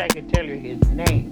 I could tell you his name,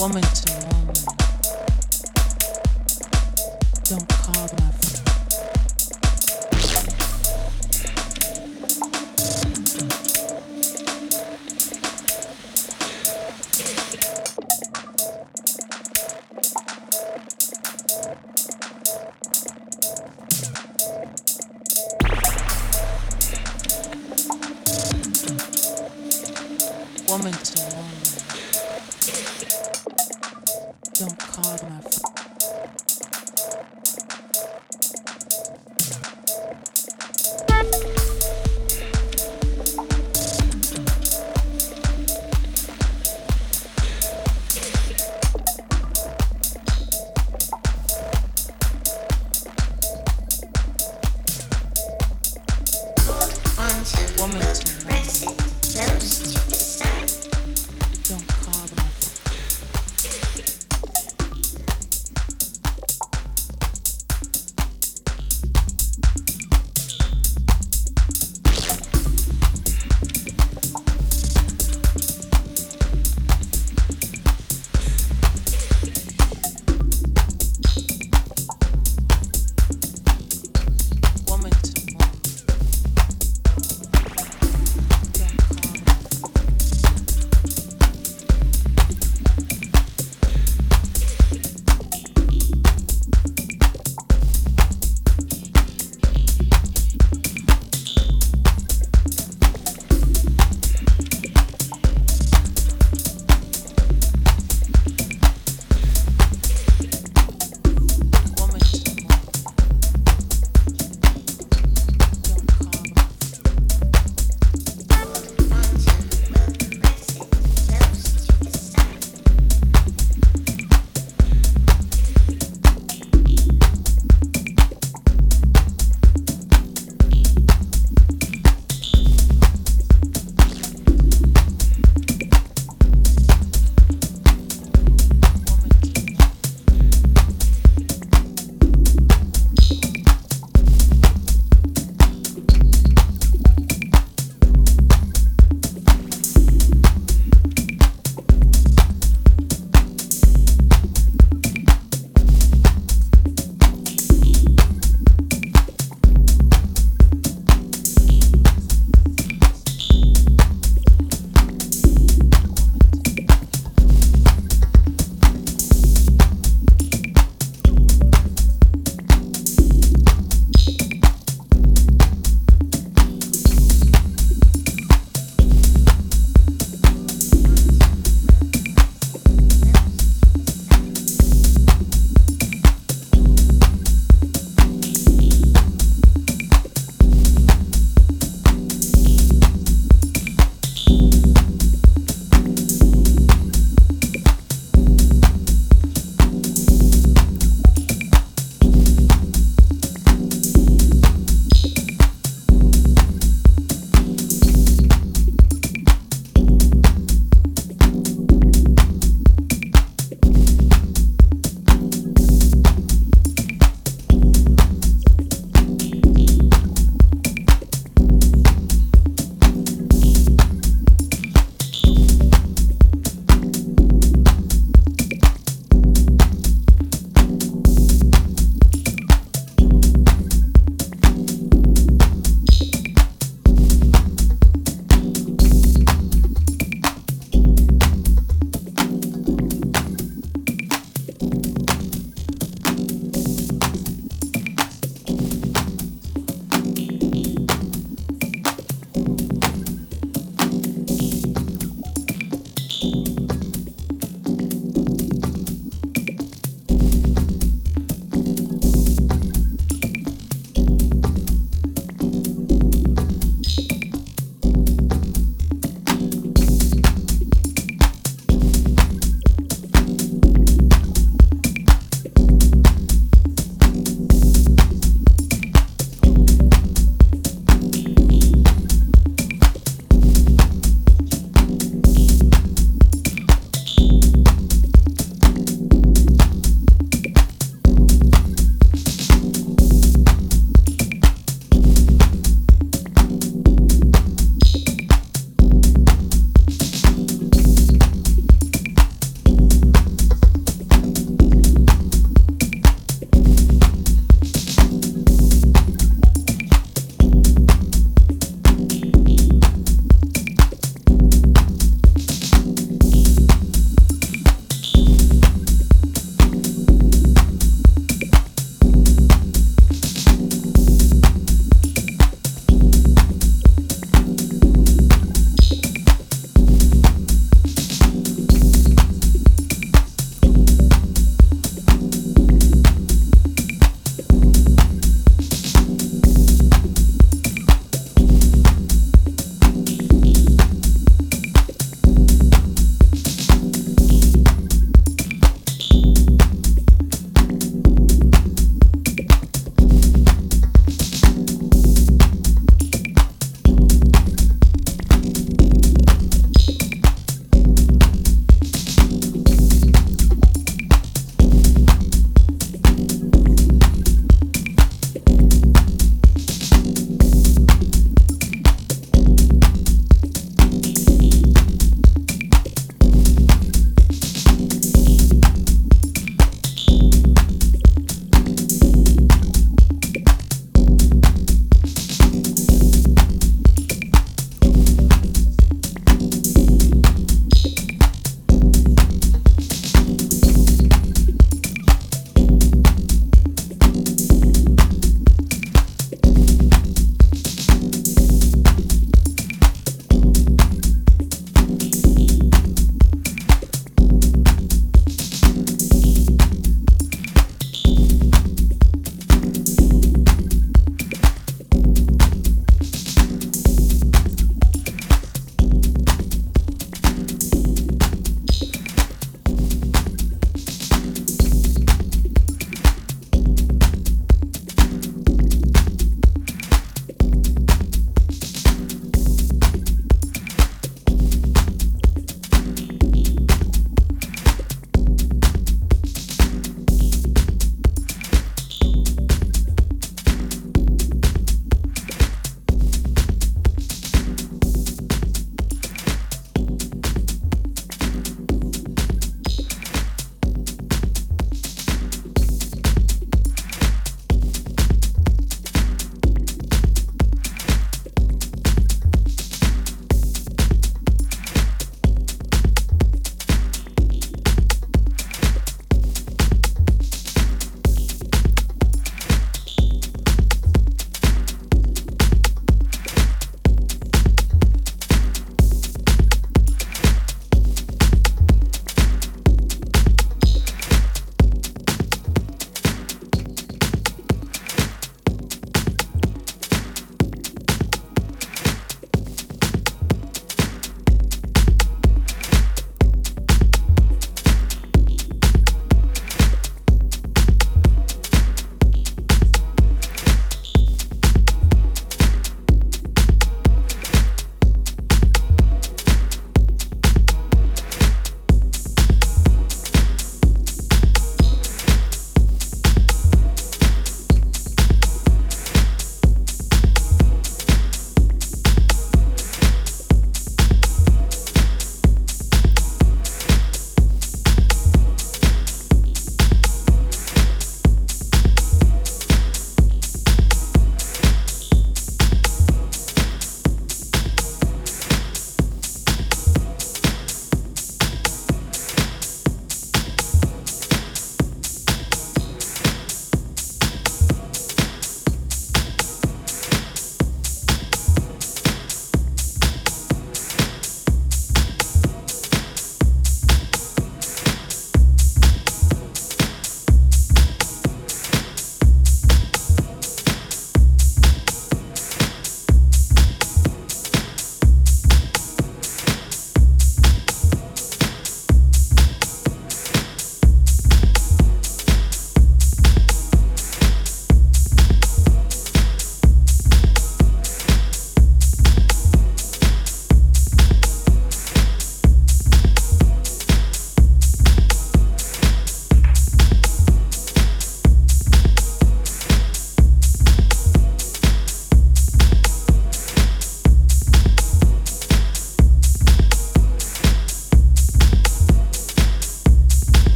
woman to woman. Don't call my